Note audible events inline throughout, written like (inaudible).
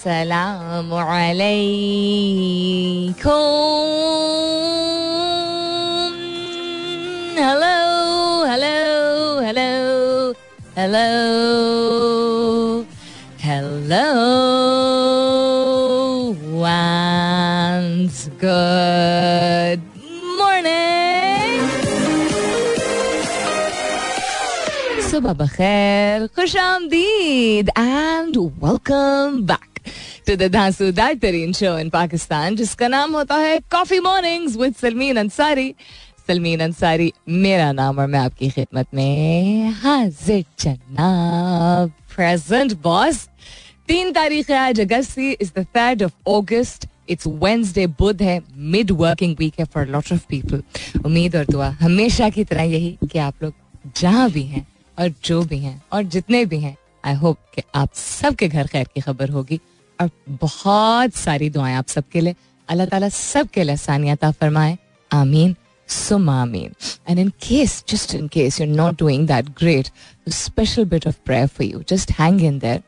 Assalamualaikum. Hello, hello, hello, hello, hello. And good morning. Subah bakhair, khusham and welcome back. To the धांसूदार तरीन show in Pakistan, जिसका नाम होता है coffee mornings with Salmeen Ansari Salmeen Ansari मेरा नाम और मैं आपकी खिदमत में हाजिर जनाब। प्रेजेंट बॉस तीन तारीख आज August is the third of August it's Wednesday बुध है मिड वर्किंग वीक है फॉर लॉट ऑफ़ पीपल उम्मीद और दुआ हमेशा की तरह यही कि आप लोग जहाँ भी हैं और जो भी हैं और जितने भी हैं आई होप कि आप सबके घर खैर की खबर होगी। और बहुत सारी दुआएँ आप सबके लिए। अल्लाह ताला सबके लिए आसानियत फरमाए। आमीन। सुम आमीन। And in case just in case you not doing that great special bit of prayer for you just hang in there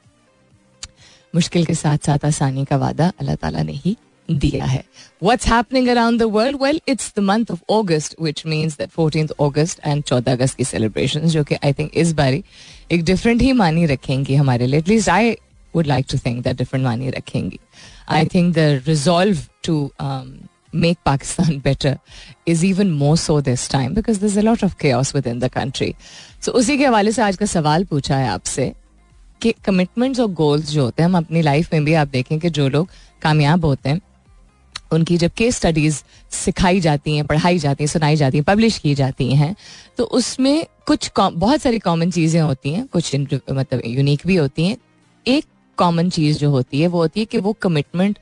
मुश्किल के साथ साथ आसानी का वादा अल्लाह ताला ने ही दिया है। What's happening around the world? Well, it's the month of August, which means that 14th August and 14 अगस्त की celebrations जो कि I think इस बारी एक different ही मानी रखेंगी हमारे लिए. Least I would like to think that different मानी रखेंगी. I think the resolve to um, make Pakistan (laughs) better is even more so this time because there's a lot of chaos within the country. So उसी के हवाले से आज का सवाल पूछा है आपसे कि कमिटमेंट्स और गोल्स जो होते हैं हम अपनी लाइफ में भी आप देखें कि जो लोग कामयाब होते हैं उनकी जब केस स्टडीज़ सिखाई जाती हैं पढ़ाई जाती हैं सुनाई जाती हैं पब्लिश की जाती हैं तो उसमें कुछ बहुत सारी कॉमन चीज़ें होती हैं कुछ मतलब यूनिक भी होती हैं एक कॉमन चीज़ जो होती है, वो होती है कि वो कमिटमेंट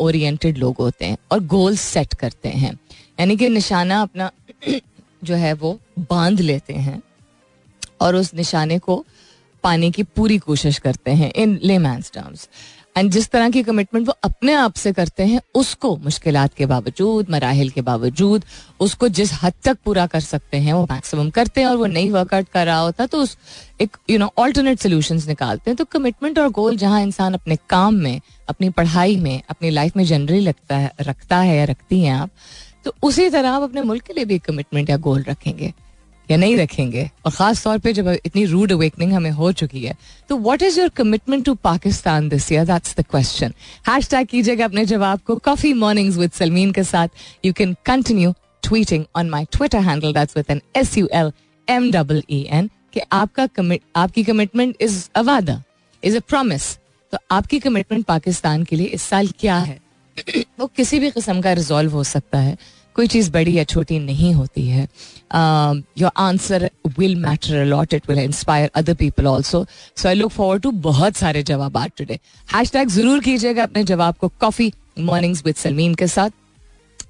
ओरिएंटेड लोग होते हैं और गोल सेट करते हैं। यानी कि निशाना अपना (clears throat) जो है वो बाँध लेते हैं और उस निशाने को पाने की पूरी कोशिश करते हैं इन लेमैंस टर्म्स एंड जिस तरह की कमिटमेंट वो अपने आप से करते हैं, उसको मुश्किल के बावजूद, मराहल के बावजूद, उसको जिस हद तक पूरा कर सकते हैं, वो मैक्सिमम करते हैं और वो नहीं वर्कआउट कर रहा होता तो उस एक यू नो ऑल्टरनेट सोल्यूशन निकालते हैं। तो कमिटमेंट और गोल जहाँ इंसान अपने काम में, अपनी पढ़ाई में, अपनी लाइफ में जनरली लगता है, रखता है या रखती हैं आप तो उसी तरह आप अपने मुल्क के लिए भी कमिटमेंट या गोल रखेंगे। या नहीं रखेंगे। और खास तौर पे जब इतनी रूड अवेकनिंग हमें हो चुकी है तो what is your commitment to Pakistan this year that's the question hashtag कीजिएगा अपने जवाब को। कॉफ़ी मॉर्निंग्स विद सलमीन के साथ you can continue tweeting on my Twitter handle that's with N S U L M double E N कि आपका commit आपकी commitment is a वादा इज़ अ प्रॉमिस तो आपकी कमिटमेंट पाकिस्तान के लिए इस साल क्या है? वो किसी भी किस्म का रिजॉल्व हो सकता है। कोई चीज़ बड़ी या छोटी नहीं होती है। Your answer will matter a lot it will inspire other people also so I look forward to बहुत सारे जवाब टुडे हैश ज़रूर कीजिएगा अपने जवाब को. कॉफ़ी मॉर्निंग्स विद सलमीन के साथ.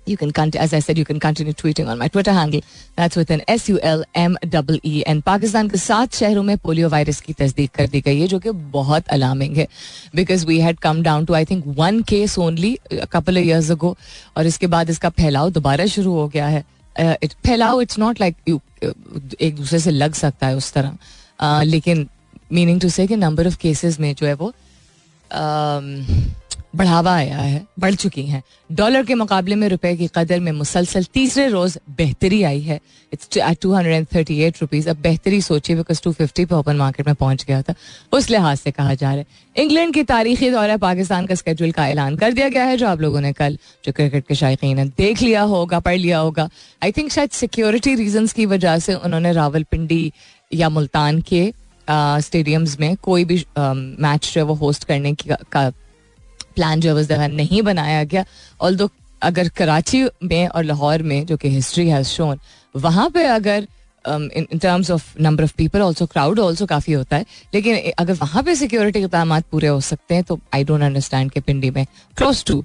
You can continue, as I said, you can continue tweeting on my Twitter handle. That's with an S U L M E E. And Pakistan के सात शहरों में पोलियो वायरस की तस्दीक कर दी गई है जो कि बहुत अलार्मिंग है because we had come down to I think one case only couple years ago और इसके बाद इसका फैलाव दोबारा शुरू हो गया है uh, फैलाव इट्स नॉट लाइक एक दूसरे से लग सकता है उस तरह uh, लेकिन मीनिंग टू से नंबर ऑफ़ केसेस में जो है वो um, बढ़ावा आया है, बढ़ चुकी हैं। डॉलर के मुकाबले में रुपए की कदर में मुसलसल तीसरे रोज बेहतरी आई है। It's two hundred and thirty eight rupees अब बेहतरी सोचिए बिकॉज़ टू फिफ्टी पे ओपन मार्केट में पहुँच गया था। उस लिहाज से कहा जा रहा है। इंग्लैंड की तारीखी दौरा पाकिस्तान का स्केड्यूल का ऐलान कर दिया गया है, जो आप लोगों ने कल जो क्रिकेट के शायकीन है, देख लिया होगा, पढ़ लिया होगा। आई थिंक शायद सिक्योरिटी रीजन की वजह से उन्होंने रावलपिंडी या मुल्तान के स्टेडियम्स में कोई भी मैच जो है वो होस्ट करने की, का प्लान जो है उस जगह नहीं बनाया गया। ऑल दो अगर कराची में और लाहौर में जो कि हिस्ट्री हैज़ शोन वहाँ पे अगर in terms of number of people also crowd also काफ़ी होता है। लेकिन अगर वहाँ पे सिक्योरिटी इकदाम पूरे हो सकते हैं तो आई डोंट अंडरस्टैंड के पिंडी में। Close to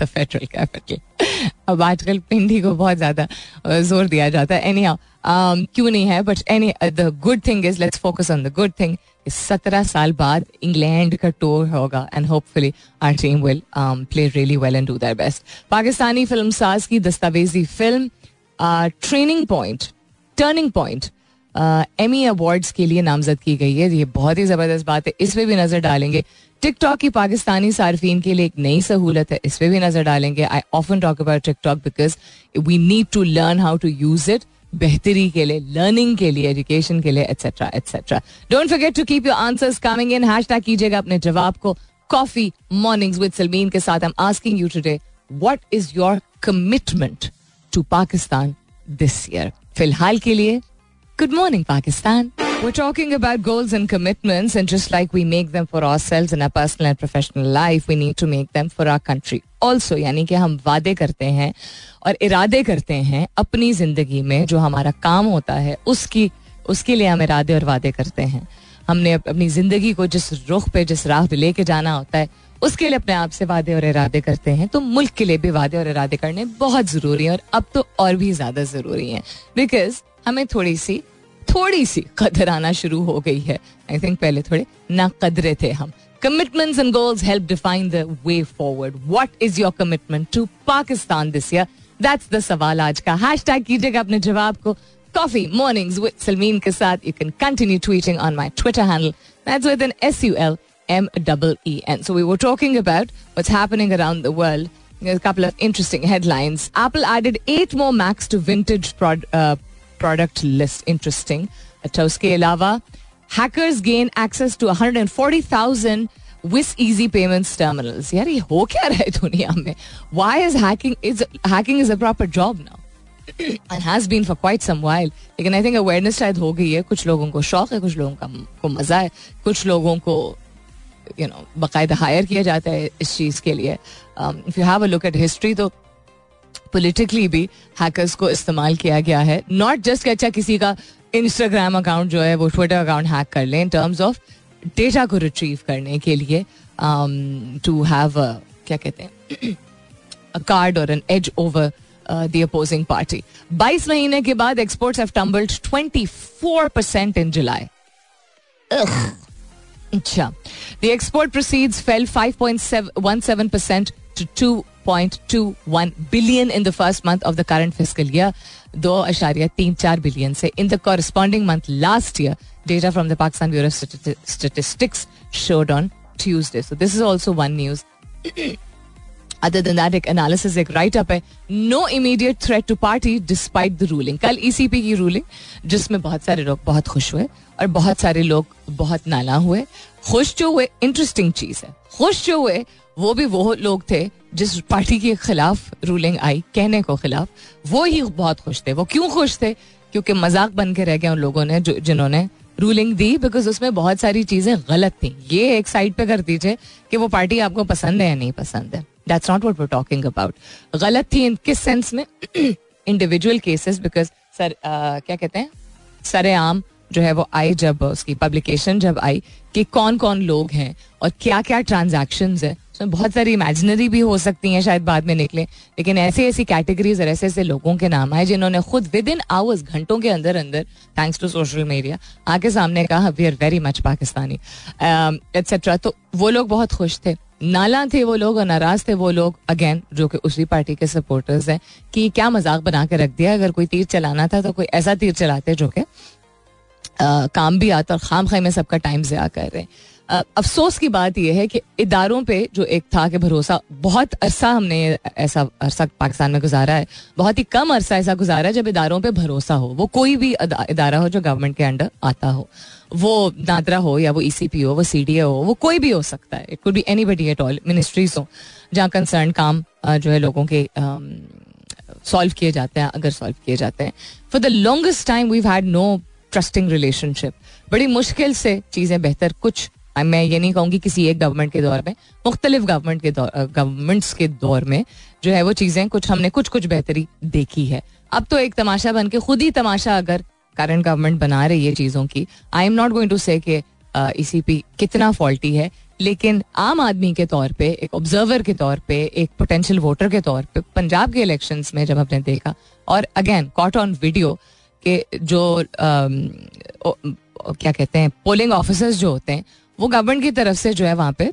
the federal capital अब आजकल पिंडी को बहुत ज़्यादा ज़ोर दिया जाता है। एनी um, क्यों नहीं है? But any the good thing is let's focus on the good thing सत्रह साल बाद इंग्लैंड का टूर होगा and hopefully our team will play really well and do their best Pakistani film साज की दस्तावेजी film training point turning point Emmy awards के लिए नामजद की गई है। ये बहुत ही ज़बरदस्त बात है। इस पर भी नज़र डालेंगे। टिकटॉक की पाकिस्तानी सार्फिन के लिए एक नई सहूलत है। इस पर भी नज़र डालेंगे। I often talk about TikTok because we need to learn how to use it बेहतरी के लिए लर्निंग के लिए एजुकेशन के लिए etcetera etcetera don't forget to keep your answers coming in hashtag कीजिएगा अपने जवाब को। कॉफ़ी मॉर्निंग्स विद सलमीन के साथ I am asking you today what is your commitment to Pakistan this year फ़िलहाल के लिए good morning Pakistan We're talking about goals and commitments, and just like we make them for ourselves in our personal and professional life, we need to make them for our country. Also, यानी कि हम वादे करते हैं और इरादे करते हैं अपनी ज़िंदगी में जो हमारा काम होता है उसकी उसके लिए हम इरादे और वादे करते हैं। हमने अपनी ज़िंदगी को जिस रुख पे जिस राह पे लेके जाना होता है उसके लिए अपने आप से वादे और इरादे करते हैं। तो मुल्क के लिए भी वादे और इरादे करने बहुत ज़रूरी है और अब तो और भी ज़्यादा ज़रूरी है। बिकॉज़ हमें थोड़ी सी थोड़ी सी कदर आना शुरू हो गई है। आई थिंक पहले थोड़े ना कदरे थे हम। Commitments and goals help define the way forward what is your commitment to Pakistan this year that's the सवाल आज का। हैश कीजिएगा अपने जवाब को। कॉफ़ी मॉर्निंग्स विद सलमीन के साथ you can continue tweeting on my Twitter handle that's with N S U L double E N. So we were talking about what's happening around the world. There's a couple of interesting headlines. Apple added eight more Macs to vintage uh, product list. Interesting. अच्छा उसके अलावा hackers gain access to 140,000 Wis Easy Payments terminals. यार ये हो क्या रहा है दुनिया में? Why is hacking is hacking is a proper job now? and has been for quite some while. लेकिन आई थिंक अवेयरनेस शायद हो गई है कुछ लोगों को शौक है कुछ लोगों का को मजा है कुछ लोगों को यू नो बाकायदा हायर किया जाता है इस चीज़ के लिए if you have a look at history तो politically भी हैकर्स को इस्तेमाल किया गया है। नॉट जस्ट अच्छा किसी का इंस्टाग्राम अकाउंट जो है वो ट्विटर अकाउंट हैक कर लें इन टर्म्स ऑफ़ डेटा को रिट्रीव करने के लिए टू हैव क्या कहते हैं कार्ड और an edge over the opposing party 22 महीने के बाद exports have tumbled 24 percent in July अच्छा। The export proceeds fell 5.17% to 2.21 billion in the first month of the current fiscal year, दो अशारिया तीन चार बिलियन से in the corresponding month last year data from the Pakistan Bureau Statistics showed on Tuesday so this is also one news other than that एक analysis एक write up है. No immediate threat to party despite the ruling कल ECP की ruling जिसमें बहुत सारे लोग बहुत खुश हुए और बहुत सारे लोग बहुत नाला हुए. खुश जो हुए इंटरेस्टिंग चीज़ है. खुश जो हुए, वो भी वो लोग थे जिस पार्टी के खिलाफ रूलिंग आई, कहने को खिलाफ। वो ही बहुत खुश थे। वो क्यों खुश थे? क्योंकि मज़ाक बन के रह गए उन लोगों ने जो, जिन्होंने रूलिंग दी बिकॉज़ उसमें बहुत सारी चीज़ें गलत थी। ये एक साइड पे कर दीजिए कि वो पार्टी आपको पसंद है या नहीं पसंद है। That's not what we're talking about गलत थी इन किस सेंस में? इंडिविजुअल केसेस बिकॉज़ सर क्या कहते हैं? सरे आम जो है वो आई जब उसकी पब्लिकेशन जब आई कि कौन कौन लोग हैं और क्या क्या ट्रांजेक्शन है। उसमें बहुत सारी इमेजिनरी भी हो सकती हैं शायद बाद में निकले, लेकिन ऐसी ऐसी कैटेगरीज और ऐसे ऐसे लोगों के नाम आए जिन्होंने खुद विद इन आवर्स घंटों के अंदर अंदर थैंक्स टू सोशल मीडिया आके सामने कहा we are very much Pakistani etcetera तो वो लोग बहुत खुश थे। नाला थे वो लोग और नाराज़ थे वो लोग अगेन जो कि उसी पार्टी के सपोर्टर्स हैं, कि क्या मज़ाक बना के रख दिया, अगर कोई तीर चलाना था तो कोई ऐसा तीर चलाते जो कि काम भी आता और खाम खाई में सबका टाइम ज़्या कर रहे हैं। अफसोस की बात यह है कि इदारों पे जो एक था कि भरोसा, बहुत अरसा हमने ऐसा अरसा पाकिस्तान में गुजारा है, बहुत ही कम अरसा ऐसा गुजारा है जब इदारों पे भरोसा हो। वो कोई भी इदारा हो जो गवर्नमेंट के अंडर आता हो। वो नादरा हो या वो ई सी पी हो, वो सी हो, वो कोई भी हो सकता है। It could be anybody at all ministries हो, जहाँ कंसर्न काम जो है लोगों के सॉल्व किए जाते हैं, अगर सॉल्व किए जाते हैं। For the longest time we had no trusting relationship बड़ी मुश्किल से चीज़ें बेहतर कुछ, मैं ये नहीं कहूँगी किसी एक गवर्नमेंट के दौर में, मुख्तलिफ़ गवर्नमेंट के दौर गवर्नमेंट्स के दौर में जो है वो चीज़ें कुछ हमने कुछ कुछ बेहतरी देखी है। अब तो एक तमाशा बन के, खुद ही तमाशा अगर करंट गवर्नमेंट बना रही है चीज़ों की I am not going to say K E कितना फॉल्टी है, लेकिन आम आदमी के तौर पे, एक ऑब्जर्वर के तौर पे, एक पोटेंशियल वोटर के तौर पे, पंजाब के इलेक्शंस में जब हमने देखा, और अगेन कॉट ऑन वीडियो के जो क्या कहते हैं पोलिंग ऑफिसर्स जो होते हैं, वो गवर्नमेंट की तरफ़ से जो है वहाँ पे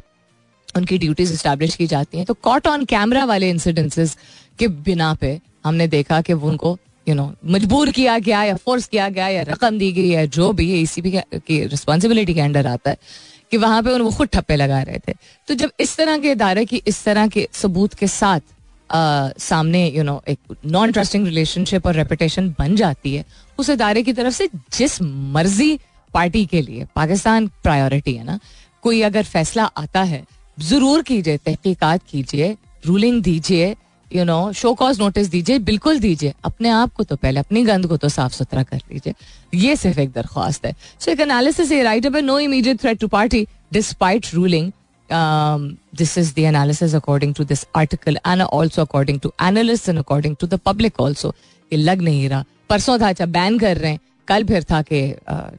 उनकी ड्यूटीज़ स्टैब्लिश की जाती हैं। तो कॉट ऑन कैमरा वाले इंसिडेंसेस के बिना पे हमने देखा कि वो उनको यू नो मजबूर किया गया या फोर्स किया गया या रकम दी गई या जो भी है, इसी भी की रिस्पॉन्सिबिलिटी के अंडर आता है कि वहाँ पे उन वो खुद ठप्पे लगा रहे थे। तो जब इस तरह के इदारे की, इस तरह के सबूत के साथ सामने यू नो एक नॉन ट्रस्टिंग रिलेशनशिप और रेपुटेशन बन जाती है, उस इदारे की तरफ़ से जिस मर्ज़ी पार्टी के लिए, पाकिस्तान प्रायोरिटी है ना, कोई अगर फैसला आता है, ज़रूर कीजिए, तहकीकात कीजिए रूलिंग दीजिए you know show cause notice दीजिए, बिल्कुल दीजिए, अपने आप को तो पहले, अपनी गंद को तो साफ़ सुथरा कर लीजिए, ये सिर्फ़ एक दरख्वास्त है। सो एक analysis write no immediate threat to party despite ruling this is the analysis according to this article and also according to analyst and according to the public also ये लग नहीं रहा। परसों था अच्छा बैन कर रहे हैं। कल फिर था कि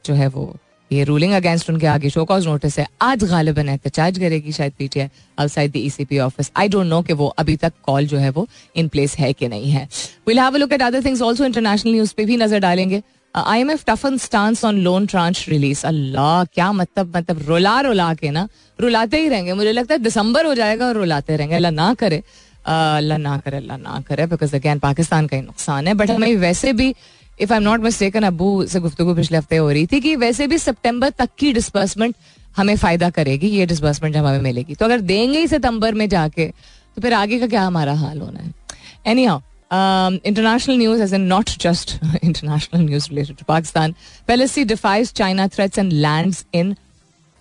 जो है वो, ये रूलिंग अगेंस्ट उनके आगे शो कॉज नोटिस है। आज गालिबन एहतजाज करेगी शायद PTI outside the ECP office I don't know कि वो अभी तक कॉल जो है वो इन प्लेस है कि नहीं है। Will have a look at other things also international news पे भी नज़र डालेंगे। I M F टफन stance on loan tranche release अल्लाह क्या मतलब मतलब रुला रुला के ना रुलाते ही रहेंगे मुझे लगता है दिसंबर हो जाएगा और रुलाते रहेंगे। अल्लाह ना करे। अल्लाह ना करे, अल्लाह ना करे बिकॉज़ अगैन पाकिस्तान का ही नुकसान है। बट हमें वैसे भी if I am not mistaken Abu से गुफ्तु पिछले हफ़्ते हो रही थी कि वैसे भी सितंबर तक की डिस्बर्समेंट हमें फ़ायदा करेगी। ये डिस्बर्समेंट हमें मिलेगी। तो अगर देंगे ही सितंबर में जाके तो फिर आगे का क्या हमारा हाल होना है? Anyhow international news as in not just international news related to Pakistan Pelosi defies China threats and land in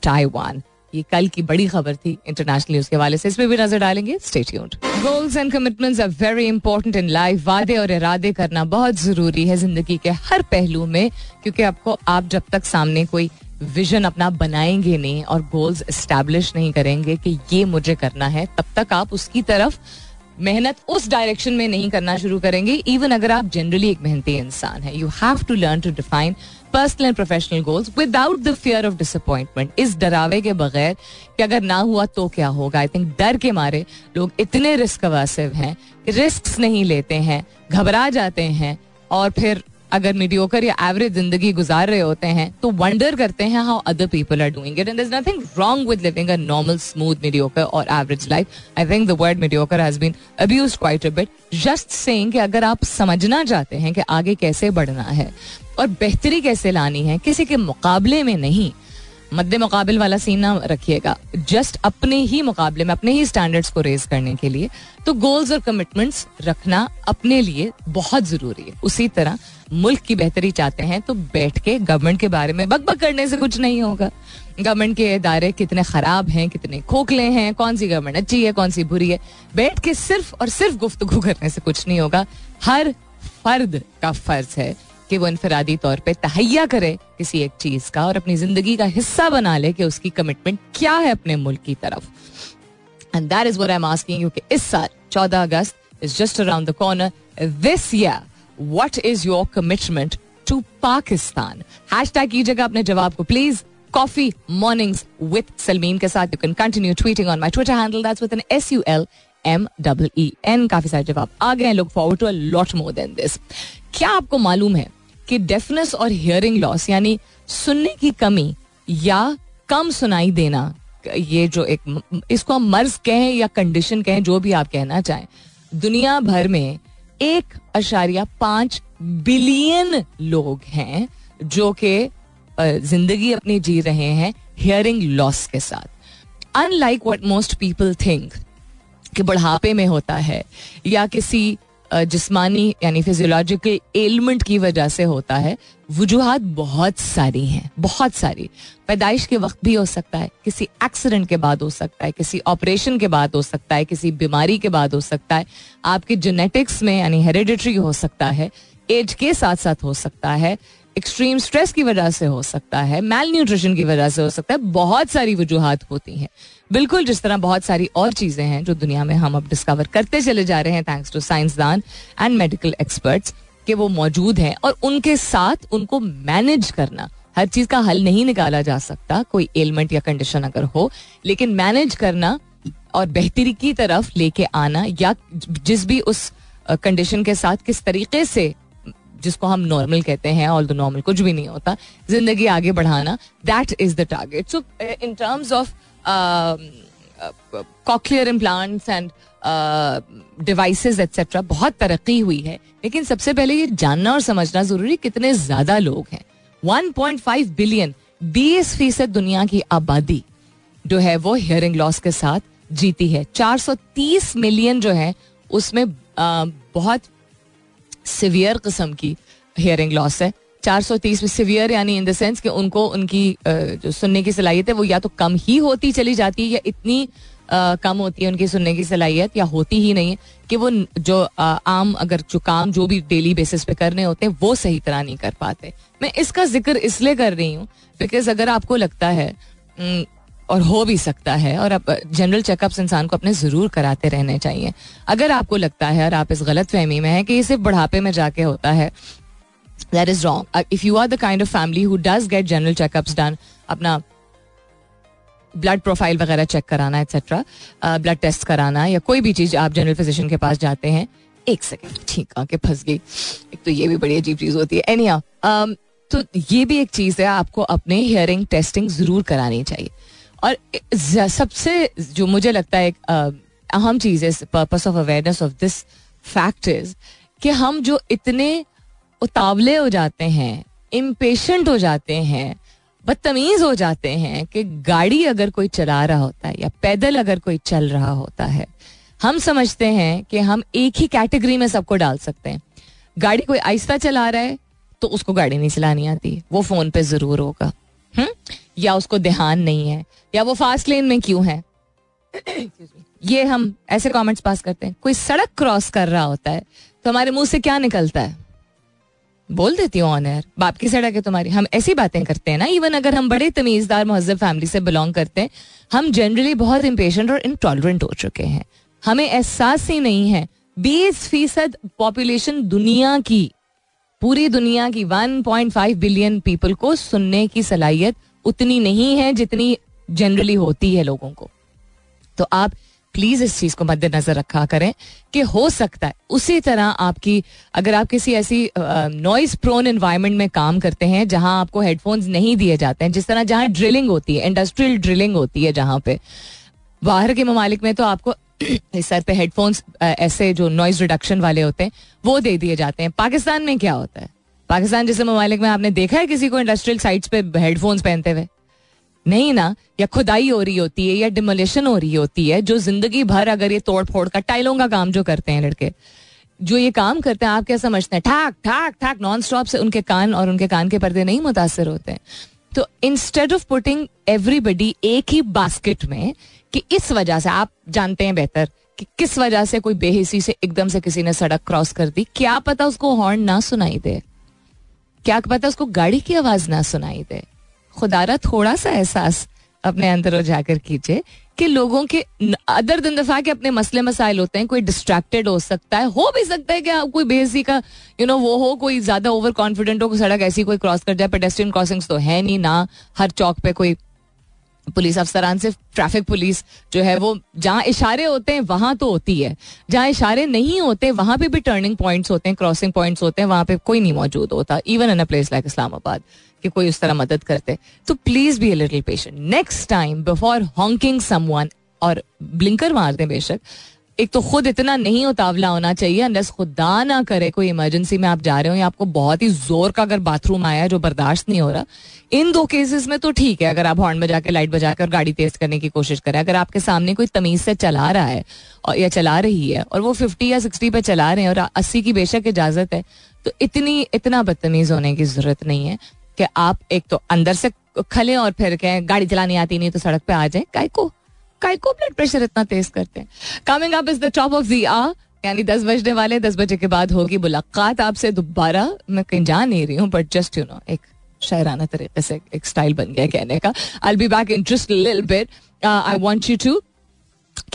Taiwan ये कल की बड़ी खबर थी इंटरनेशनल न्यूज़ के हवाले से। इसमें भी नज़र डालेंगे। Stay tuned goals and commitments are very important in life वादे और इरादे करना बहुत ज़रूरी है ज़िंदगी के हर पहलू में, क्योंकि आपको आप जब तक सामने कोई विजन अपना बनाएँगे नहीं और गोल्स एस्टैब्लिश नहीं करेंगे कि ये मुझे करना है, तब तक आप उसकी तरफ़ मेहनत उस डायरेक्शन में नहीं करना शुरू करेंगे इवन अगर आप जनरली एक मेहनती इंसान है you have to learn to define personal and professional goals without the fear of disappointment इस डरावे के बगैर कि अगर ना हुआ तो क्या होगा? आई थिंक डर के मारे लोग इतने रिस्क वासिव हैं रिस्क नहीं लेते हैं, घबरा जाते हैं और फिर अगर मीडियोकर या एवरेज ज़िंदगी गुजार रहे होते हैं तो वंडर करते हैं how other people are doing it and nothing wrong with living a normal smooth mediocre और average life I think the word mediocre has been abused quite a bit just saying कि अगर आप समझना चाहते हैं कि आगे कैसे बढ़ना है और बेहतरी कैसे लानी है, किसी के मुकाबले में नहीं, मद्दे मुकाबल वाला सीन ना रखिएगा। जस्ट अपने ही मुकाबले में, अपने ही स्टैंडर्ड्स को रेज करने के लिए। तो गोल्स और कमिटमेंट्स रखना अपने लिए बहुत ज़रूरी है। उसी तरह मुल्क की बेहतरी चाहते हैं तो बैठ के गवर्नमेंट के बारे में बक बक करने से कुछ नहीं होगा। गवर्नमेंट के इदारे कितने खराब हैं, कितने खोखले हैं, कौन सी गवर्नमेंट अच्छी है, कौन सी बुरी है। बैठ के सिर्फ़ और सिर्फ़ गुफ्तगु करने से कुछ नहीं होगा। हर फर्द का फ़र्ज़ है कि वो इनफरादी तौर पे तहैया करे, किसी एक चीज़ का और अपनी ज़िंदगी का हिस्सा बना ले कि उसकी कमिटमेंट क्या है अपने मुल्क की तरफ़। And that is what I am asking you कि इस साल 14 अगस्त is just around the corner this year what is your commitment to Pakistan hashtag कीजिएगा अपने जवाब को please coffee mornings with Salmeen के साथ. You can continue tweeting on my Twitter handle that's with N S U L M double N काफ़ी सारे जवाब आ गए look forward to a lot more than this क्या आपको मालूम है कि डेफनेस और हियरिंग लॉस यानी सुनने की कमी या कम सुनाई देना, ये जो एक, इसको हम मर्ज कहें या कंडीशन कहें, जो भी आप कहना चाहें, दुनिया भर में एक अशारिया पाँच बिलियन लोग हैं जो के ज़िंदगी अपनी जी रहे हैं हियरिंग लॉस के साथ। Unlike what most people think कि बुढ़ापे में होता है या किसी जिस्मानी, यानी फिजियोलॉजिकल एलिमेंट की वजह से होता है। वजूहत बहुत सारी हैं, बहुत सारी। पैदाइश के वक्त भी हो सकता है, किसी एक्सीडेंट के बाद हो सकता है, किसी ऑपरेशन के बाद हो सकता है, किसी बीमारी के बाद हो सकता है। आपके जेनेटिक्स में, यानी हेरिडिटरी हो सकता है एज के साथ साथ हो सकता है एक्सट्रीम स्ट्रेस की वजह से हो सकता है मेल न्यूट्रिशन की वजह से हो सकता है, बहुत सारी वजूहत होती हैं। बिल्कुल, जिस तरह बहुत सारी और चीज़ें हैं जो दुनिया में हम अब डिस्कवर करते चले जा रहे हैं थैंक्स टू साइंसदान एंड मेडिकल एक्सपर्ट्स कि वो मौजूद हैं और उनके साथ उनको मैनेज करना। हर चीज़ का हल नहीं निकाला जा सकता, कोई एलिमेंट या कंडीशन अगर हो, लेकिन मैनेज करना और बेहतरी की तरफ़ लेके आना या जिस भी उस कंडीशन के साथ किस तरीके से, जिसको हम नॉर्मल कहते हैं द नॉर्मल कुछ भी नहीं होता, ज़िंदगी आगे बढ़ाना that is the target so in terms of cochlear implants and devices etcetera बहुत तरक्की हुई है। लेकिन सबसे पहले ये जानना और समझना ज़रूरी कितने ज़्यादा लोग हैं। 1.5 बिलियन 20 फ़ीसद दुनिया की आबादी जो है वो हियरिंग लॉस के साथ जीती है। 430 मिलियन जो है उसमें आ, बहुत सिवियर किस्म की हियरिंग लॉस है। 430 में सिवियर यानी इन द सेंस कि उनको, उनकी जो सुनने की सलाहियत है, वो या तो कम ही होती चली जाती है, या इतनी कम होती है उनकी सुनने की सलाहियत, या होती ही नहीं है कि वो जो आम, अगर जो काम जो भी डेली बेसिस पे करने होते हैं, वो सही तरह नहीं कर पाते। मैं इसका ज़िक्र इसलिए कर रही हूँ बिकॉज़ अगर आपको लगता है और हो भी सकता है, और अब जनरल चेकअप्स इंसान को अपने ज़रूर कराते रहने चाहिए। अगर आपको लगता है, और आप इस गलत फहमी में है कि ये सिर्फ़ बुढ़ापे में जाके होता है that is wrong if you are the kind of family who does get general checkups done अपना ब्लड प्रोफ़ाइल वगैरह चेक कराना एक्सेट्रा ब्लड टेस्ट कराना या कोई भी चीज़ आप जनरल फिजिशियन के पास जाते हैं एक सेकेंड ठीक आके फंस गई। एक तो ये भी बड़ी अजीब चीज़ होती है। एनी um, तो ये भी एक चीज़ है आपको अपने हियरिंग टेस्टिंग ज़रूर करानी चाहिए। और सबसे जो मुझे लगता है एक अहम चीज़ है purpose of awareness of this fact is कि हम जो इतने उतावले हो जाते हैं इम्पेशेंट हो जाते हैं, बदतमीज हो जाते हैं कि गाड़ी अगर कोई चला रहा होता है या पैदल अगर कोई चल रहा होता है, हम समझते हैं कि हम एक ही कैटेगरी में सबको डाल सकते हैं। गाड़ी कोई आहिस्ता चला रहा है तो उसको गाड़ी नहीं चलानी आती, वो फ़ोन पे ज़रूर होगा। हुँ? हम्म? या उसको ध्यान नहीं है, या वो फास्ट लेन में क्यों है? ये हम ऐसे कमेंट्स पास करते हैं। कोई सड़क क्रॉस कर रहा होता है तो हमारे मुँह से क्या निकलता है? बोल देती हूँ ऑन एयर बाप की सड़क है तुम्हारी। हम ऐसी बातें करते हैं ना इवन अगर हम बड़े तमीजदार महजब फैमिली से बिलोंग करते हैं, हम जनरली बहुत इम्पेशेंट और इनटॉलरेंट हो चुके हैं। हमें एहसास ही नहीं है। बीस फ़ीसद पॉपुलेशन दुनिया की, पूरी दुनिया की 1.5 बिलियन पीपल को सुनने की सलाहियत उतनी नहीं है जितनी जनरली होती है लोगों को। तो आप प्लीज़ इस चीज़ को मद्देनजर रखा करें कि हो सकता है। उसी तरह आपकी, अगर आप किसी ऐसी नॉइज़ प्रोन एनवायरमेंट में काम करते हैं, जहाँ आपको हेडफोन्स नहीं दिए जाते हैं, जिस तरह जहाँ ड्रिलिंग होती है इंडस्ट्रियल ड्रिलिंग होती है जहाँ पे, बाहर के ममालिक में तो आपको सर पे हेडफोन्स ऐसे जो नॉइज़ रिडक्शन वाले होते हैं, वो दे दिए जाते हैं। पाकिस्तान में क्या होता है? पाकिस्तान जैसे ममालिक में आपने देखा है किसी को इंडस्ट्रियल साइट्स पे हेडफोन्स पहनते हुए? नहीं ना, या खुदाई हो रही होती है, या डिमोलिशन हो रही होती है, जो ज़िंदगी भर अगर ये तोड़ फोड़ का टाइलों का काम जो करते हैं लड़के, जो ये काम करते हैं, आप क्या समझते हैं? ठाक ठाक ठाक नॉन स्टॉप से उनके कान और उनके कान के पर्दे नहीं मुतासर होते। हैं तो इंस्टेड ऑफ़ पुटिंग एवरीबडी एक ही बास्केट में, कि इस वजह से, आप जानते हैं बेहतर, कि किस वजह से कोई बेहिसी से एकदम से किसी ने सड़क क्रॉस कर दी, क्या पता उसको हॉर्न ना सुनाई दे, क्या पता उसको गाड़ी की आवाज़ ना सुनाई दे। खुदारा थोड़ा सा एहसास अपने अंदर उजागर कीजिए कि लोगों के अदर दिन दफ़ा के अपने मसले मसाइल होते हैं कोई डिस्ट्रैक्टेड हो सकता है हो भी सकता है कि आप कोई बेहसी का यू you नो know, वो हो कोई ज़्यादा ओवर कॉन्फिडेंट हो सड़क ऐसी कोई क्रॉस कर जाए पेडेस्ट्रियन क्रॉसिंग्स तो है नहीं ना हर चौक पे कोई पुलिस अफसरान से, ट्रैफ़िक पुलिस जो है वो, जहाँ इशारे होते हैं, वहाँ तो होती है। जहाँ इशारे नहीं होते, वहाँ पे भी टर्निंग पॉइंट्स होते हैं क्रॉसिंग पॉइंट्स होते हैं, वहाँ पे कोई नहीं मौजूद होता even in a place like Islamabad, कि कोई उस तरह मदद करते। तो please be a little patient next time before honking someone और ब्लिंकर मार दें बेशक एक तो खुद इतना नहीं उतावला होना चाहिए अनलेस खुदा ना करे कोई इमरजेंसी में आप जा रहे हो, या आपको बहुत ही ज़ोर का अगर बाथरूम आया जो बर्दाश्त नहीं हो रहा, इन दो केसेस में तो ठीक है, अगर आप हॉर्न बजा के लाइट बजा कर गाड़ी तेज करने की कोशिश करें, अगर आपके सामने कोई तमीज से चला रहा है, और, या चला रही है, और वो फिफ्टी या सिक्सटी पे चला रहे हैं, और अस्सी की बेशक इजाज़त है तो इतनी, इतना बदतमीज होने की ज़रूरत नहीं है कि आप एक तो अंदर से खले और फिर कहें, गाड़ी चलानी आती नहीं तो सड़क पे आ जाए काय को को ब्लड प्रेशर इतना तेज करते हैं coming up is the top of the आ यानी दस बजने वाले दस बजे के बाद होगी मुलाकात आपसे दोबारा मैं कहीं जा नहीं रही हूँ बट जस्ट यू नो एक शायराना तरीके से एक स्टाइल बन गया कहने का I be back interest little bit I want you to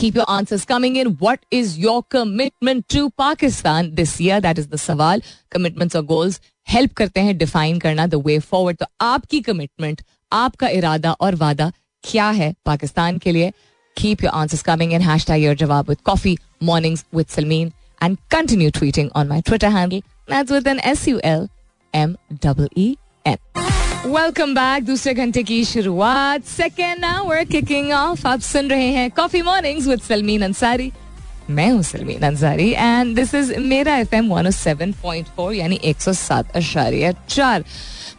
keep your answers coming in. What is your commitment to Pakistan this year? That is the सवाल. Commitments or goals help करते हैं define करना the way forward. तो आपकी commitment, आपका इरादा और वादा क्या है पाकिस्तान के लिए? Keep your answers coming in. Hashtag your jawab with coffee mornings with Salmeen and continue tweeting on my Twitter handle. That's with an S U L M E E N welcome back दूसरे घंटे की शुरुआत second hour kicking off आप सुन रहे हैं coffee mornings with Salmeen Ansari मैं हूं Salmeen Ansari and this is मेरा F M one seven point four यानी एक सौ सात अशारिया चार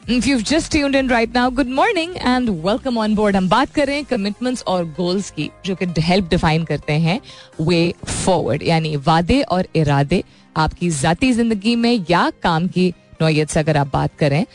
If you've just tuned in right now, good morning and welcome on board. हम बात कर रहे हैं कमिटमेंट्स और गोल्स की जो कि हेल्प डिफाइन करते हैं वे फॉरवर्ड यानी वादे और इरादे आपकी जाती ज़िंदगी में या काम की नोयत से अगर आप बात करें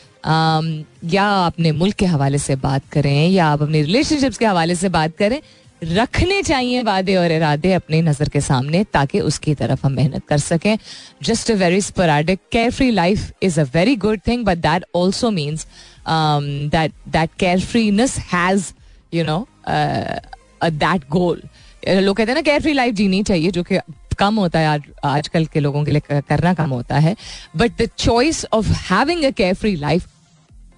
या अपने मुल्क के हवाले से बात करें या आप अपने रिलेशनशिप्स के हवाले से बात करें रखने चाहिए वादे और इरादे अपनी नज़र के सामने ताकि उसकी तरफ़ हम मेहनत कर सकें। Just a very sporadic carefree life is a very good thing but that also means that that carefreeness has you know that goal लोग कहते हैं ना केयर फ्री लाइफ जीनी चाहिए, जो कि कम होता है, आज, आजकल के लोगों के लिए करना कम होता है। But the choice of having a carefree life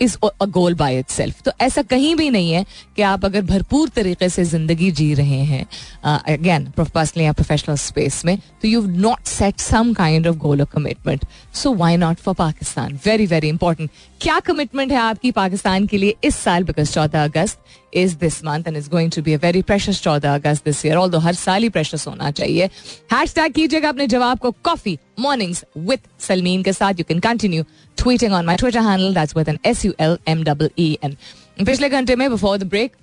is a goal by itself तो ऐसा कहीं भी नहीं है कि आप अगर भरपूर तरीके से ज़िंदगी जी रहे हैं अगेन पर्सनली या प्रोफेशनल स्पेस में तो you not set some kind of goal of commitment so why not for Pakistan very very important क्या कमिटमेंट है आपकी पाकिस्तान के लिए इस साल? बिकॉज़ चौदह अगस्त is this month and is going to be a very precious चौदह अगस्त दिस ईयर ऑल हर साल ही प्रेशस होना चाहिए। हैश टैग कीजिएगा अपने जवाब को कॉफ़ी मॉर्निंग्स विद सलमीन के साथ. You can continue tweeting on my Twitter handle that's with N S U L M double E N पिछले घंटे में before the break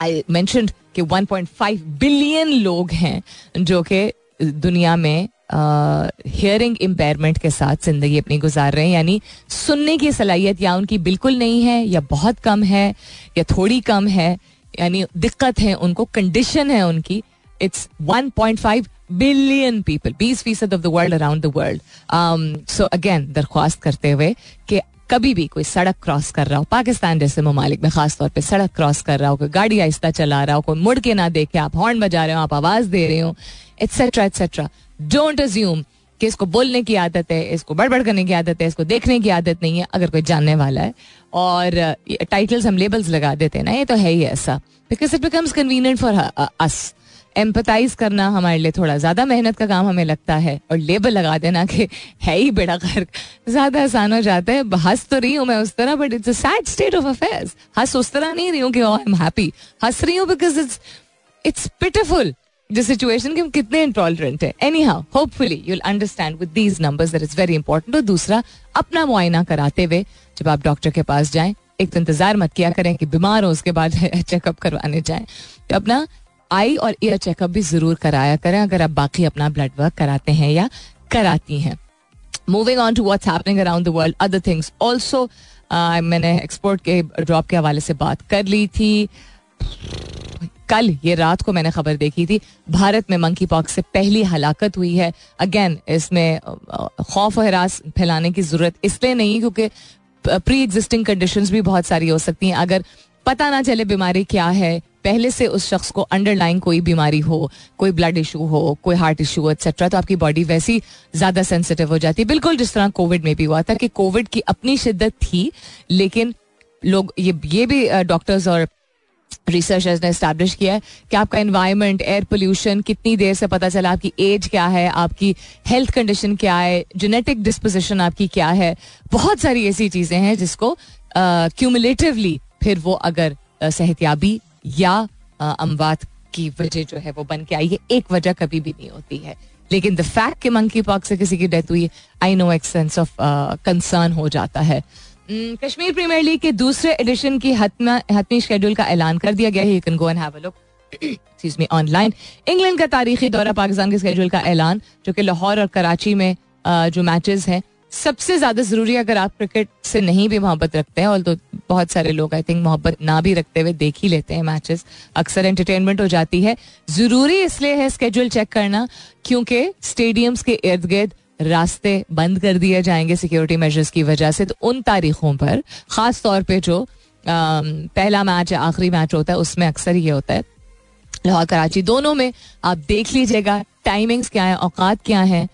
I mentioned कि 1.5 बिलियन लोग हैं जो कि दुनिया में हियरिंग इम्पेयरमेंट के साथ ज़िंदगी अपनी गुजार रहे हैं. यानी सुनने की सलाहियत या उनकी बिल्कुल नहीं है, या बहुत कम है, या थोड़ी कम है, यानी दिक्कत है, उनको कंडीशन है उनकी इट्स 1.5 बिलियन पीपल बीस फ़ीसद of the world around the world so again दरख्वास्त करते हुए कि कभी भी कोई सड़क क्रॉस कर रहा हो पाकिस्तान जैसे ममालिक में खास तौर पे सड़क क्रॉस कर रहा हो कोई गाड़ी आहिस्ता चला रहा हो कोई मुड़ के ना देखे आप हॉर्न बजा रहे हो आप आवाज़ दे रहे हो एटसेट्रा एटसेट्रा डोंट अज्यूम कि इसको बोलने की आदत है इसको बड़बड़ करने की आदत है इसको देखने की आदत नहीं है अगर कोई जानने वाला है और टाइटल्स हम लेबल्स लगा देते हैं ना ये तो है ही ऐसा because it becomes convenient for us empathise करना हमारे लिए थोड़ा ज़्यादा मेहनत का काम हमें लगता है और लेबल लगा देना कि है ही बेड़ा गर्क। ज़्यादा आसान हो जाता है। हंस तो रही हूँ मैं उस तरह but it's a sad state of affairs हंस उस तरह नहीं रही हूँ कि आई एम हैप्पी हंस रही हूँ बिकॉज़ इट्स इट्स पिटिफुल जो सिचुएशन के हम कितने इंटॉलरेंट है। Anyhow hopefully you'll understand with these numbers that is very important और दूसरा, अपना मुआयना कराते हुए जब आप डॉक्टर के पास जाएँ, एक तो इंतज़ार मत किया करें कि बीमार हो, उसके बाद (laughs) चेकअप करवाने जाएँ। तो अपना आई और ईयर चेकअप भी ज़रूर कराया करें, अगर आप बाकी अपना ब्लड वर्क कराते हैं या कराती हैं। Moving on to what's happening around the world other things also मैंने एक्सपोर्ट के ड्रॉप के हवाले से बात कर ली थी। कल, ये रात को मैंने खबर देखी थी, भारत में मंकी पॉक्स से पहली हलाकत हुई है। अगेन इसमें खौफ और हरास फैलाने की ज़रूरत इसलिए नहीं, क्योंकि प्री एग्जिस्टिंग कंडीशंस भी बहुत सारी हो सकती हैं। अगर पता ना चले बीमारी क्या है पहले से उस शख्स को अंडरलाइन कोई बीमारी हो, कोई ब्लड इशू हो, कोई हार्ट इशू हो एक्सेट्रा तो आपकी बॉडी वैसी ज़्यादा सेंसिटिव हो जाती है। बिल्कुल जिस तरह कोविड में भी हुआ था कि कोविड की अपनी शिद्दत थी, लेकिन लोग ये ये भी डॉक्टर्स और रिसर्चर्स ने स्टैब्लिश किया है कि आपका एनवायरनमेंट एयर पोल्यूशन कितनी देर से पता चला आपकी एज क्या है, आपकी हेल्थ कंडीशन क्या है जेनेटिक डिस्पोजिशन आपकी क्या है। बहुत सारी ऐसी चीज़ें हैं जिसको क्यूमुलेटिवली फिर वो अगर सेहतियाबी या अमवात की वजह जो है वो बन के आई है। एक वजह कभी भी नहीं होती है। लेकिन द फैक्ट कि मंकी पॉक्स से किसी की डेथ हुई आई नो एक सेंस ऑफ़ कंसर्न हो जाता है। कश्मीर प्रीमियर लीग के दूसरे एडिशन की हतमी शेड्यूल का ऐलान कर दिया गया है। You can go and have a look me online England का तारीखी दौरा पाकिस्तान के शेड्यूल का ऐलान, जो कि लाहौर और कराची में जो मैचेस हैं सबसे ज़्यादा ज़रूरी अगर आप क्रिकेट से नहीं भी मोहब्बत रखते हैं और तो बहुत सारे लोग आई थिंक मोहब्बत ना भी रखते हुए देख ही लेते हैं मैचेस अक्सर एंटरटेनमेंट हो जाती है। ज़रूरी इसलिए है स्केड्यूल चेक करना क्योंकि स्टेडियम्स के इर्द गिर्द रास्ते बंद कर दिए जाएँगे सिक्योरिटी मेजर्स की वजह से तो उन तारीखों पर खास तौर पे जो आ, पहला मैच या आखिरी मैच होता है उसमें अक्सर ये होता है। लाहौर कराची दोनों में आप देख लीजिएगा टाइमिंग्स क्या है औकात क्या है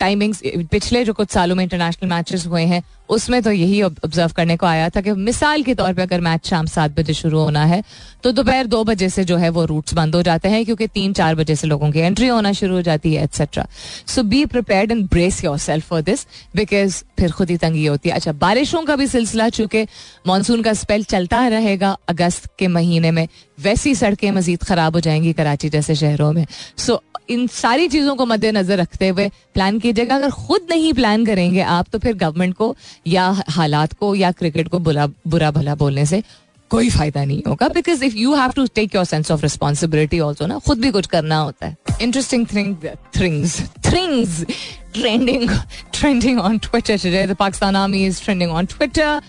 टाइमिंग्स पिछले जो कुछ सालों में इंटरनेशनल मैचेस हुए हैं उसमें तो यही ऑब्ज़र्व करने को आया था कि मिसाल के तौर पे अगर मैच शाम सात बजे शुरू होना है तो दोपहर दो बजे से जो है वो रूट्स बंद हो जाते हैं क्योंकि तीन चार बजे से लोगों की एंट्री होना शुरू हो जाती है etcetera so be prepared and brace yourself for this because फिर खुद ही तंगी होती है। अच्छा बारिशों का भी सिलसिला चूँकि मानसून का स्पेल चलता रहेगा अगस्त के महीने में वैसी सड़कें मजीद खराब हो जाएँगी कराची जैसे शहरों में। सो so, इन सारी चीज़ों को मद्देनजर रखते हुए प्लान कीजिएगा। अगर खुद नहीं प्लान करेंगे आप तो फिर गवर्नमेंट को या हालात को या क्रिकेट को बुरा बुरा भला बोलने से कोई फ़ायदा नहीं होगा। Because if you have to take your sense of responsibility also ना, खुद भी कुछ करना होता है। Interesting thing things things trending trending on Twitter today the Pakistan army is trending on Twitter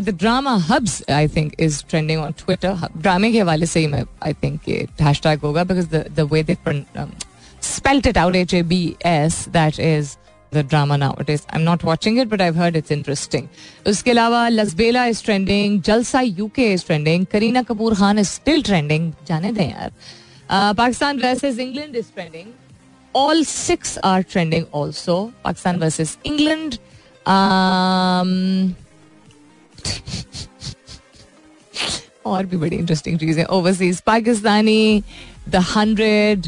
the drama hubs I think is trending on Twitter ड्रामे के हवाले से ही मैं आई थिंक ये हैश टैग होगा because the way they spelt it out, H A B S, that is the drama nowadays. I'm not watching it, but I've heard it's interesting. उसके अलावा लसबेला is trending, जलसा UK is trending, Kareena Kapoor Khan is still trending. जाने दें यार. Pakistan versus England is trending. All six are trending also. Pakistan versus England. Um, और भी बड़ी interesting चीजें overseas Pakistani the hundred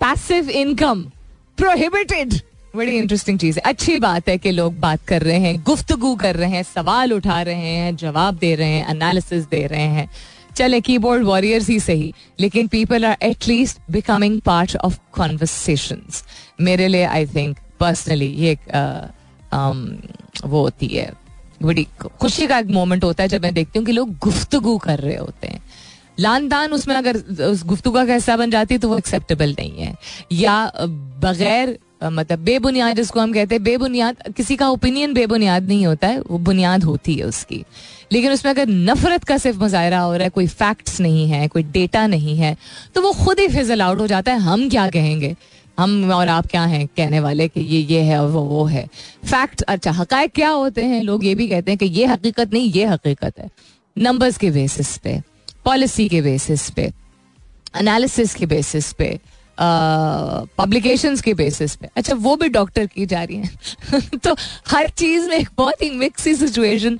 passive income prohibited बड़ी इंटरेस्टिंग चीज़ है। अच्छी बात है कि लोग बात कर रहे हैं गुफ्तगु कर रहे हैं सवाल उठा रहे हैं जवाब दे रहे हैं एनालिसिस दे रहे हैं। चले कीबोर्ड वॉरियर्स ही सही लेकिन people are at least becoming part of conversation मेरे लिए आई थिंक पर्सनली ये um, वो होती है बड़ी खुशी का एक मोमेंट होता है जब मैं देखती हूँ कि लोग गुफ्तगु कर रहे होते हैं। लान दान उसमें अगर उस गुफ्तु का हिस्सा बन जाती है तो वो एक्सेप्टेबल नहीं है। या बगैर मतलब बेबुनियाद जिसको हम कहते हैं, बेबुनियाद, किसी का ओपिनियन बेबुनियाद नहीं होता है, वो बुनियाद होती है उसकी। लेकिन उसमें अगर नफरत का सिर्फ़ मुजाहरा हो रहा है, कोई फैक्ट्स नहीं है, कोई डेटा नहीं है तो वो खुद ही फिजल आउट हो जाता है, हम क्या कहेंगे? हम और आप क्या हैं कहने वाले कि ये ये है वो वो है। फैक्ट अच्छा हकायक क्या होते हैं? लोग ये भी कहते हैं कि ये हकीकत नहीं, ये हकीकत है। नंबर्स के बेसिस पे पॉलिसी के बेसिस पे एनालिसिस के बेसिस पे पब्लिकेशंस uh, के बेसिस पे। अच्छा वो भी डॉक्टर की जा रही है। (laughs) तो हर चीज़ में एक बहुत ही मिक्सी सिचुएशन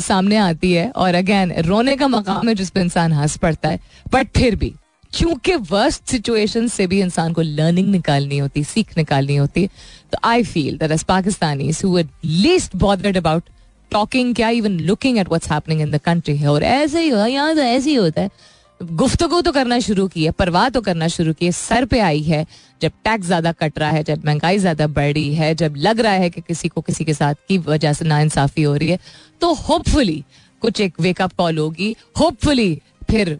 सामने आती है। और अगेन रोने का मकाम है जिस पर इंसान हंस पड़ता है। बट फिर भी क्योंकि वर्स्ट सिचुएशन से भी इंसान को लर्निंग निकालनी होती सीख निकालनी होती तो I feel that as Pakistani least bothered about talking क्या even looking at what's happening in the country है और ऐसे ही यहाँ तो ऐसे ही होता है। गुफ्तगु तो करना शुरू की है, परवाह तो करना शुरू की है। सर पे आई है, जब टैक्स ज़्यादा कट रहा है, जब महँगाई ज़्यादा बढ़ रही है, जब लग रहा है कि किसी को किसी के साथ की वजह से नाइंसाफी हो रही है तो होपफुली कुछ एक वेकअप कॉल होगी। होपफुली फिर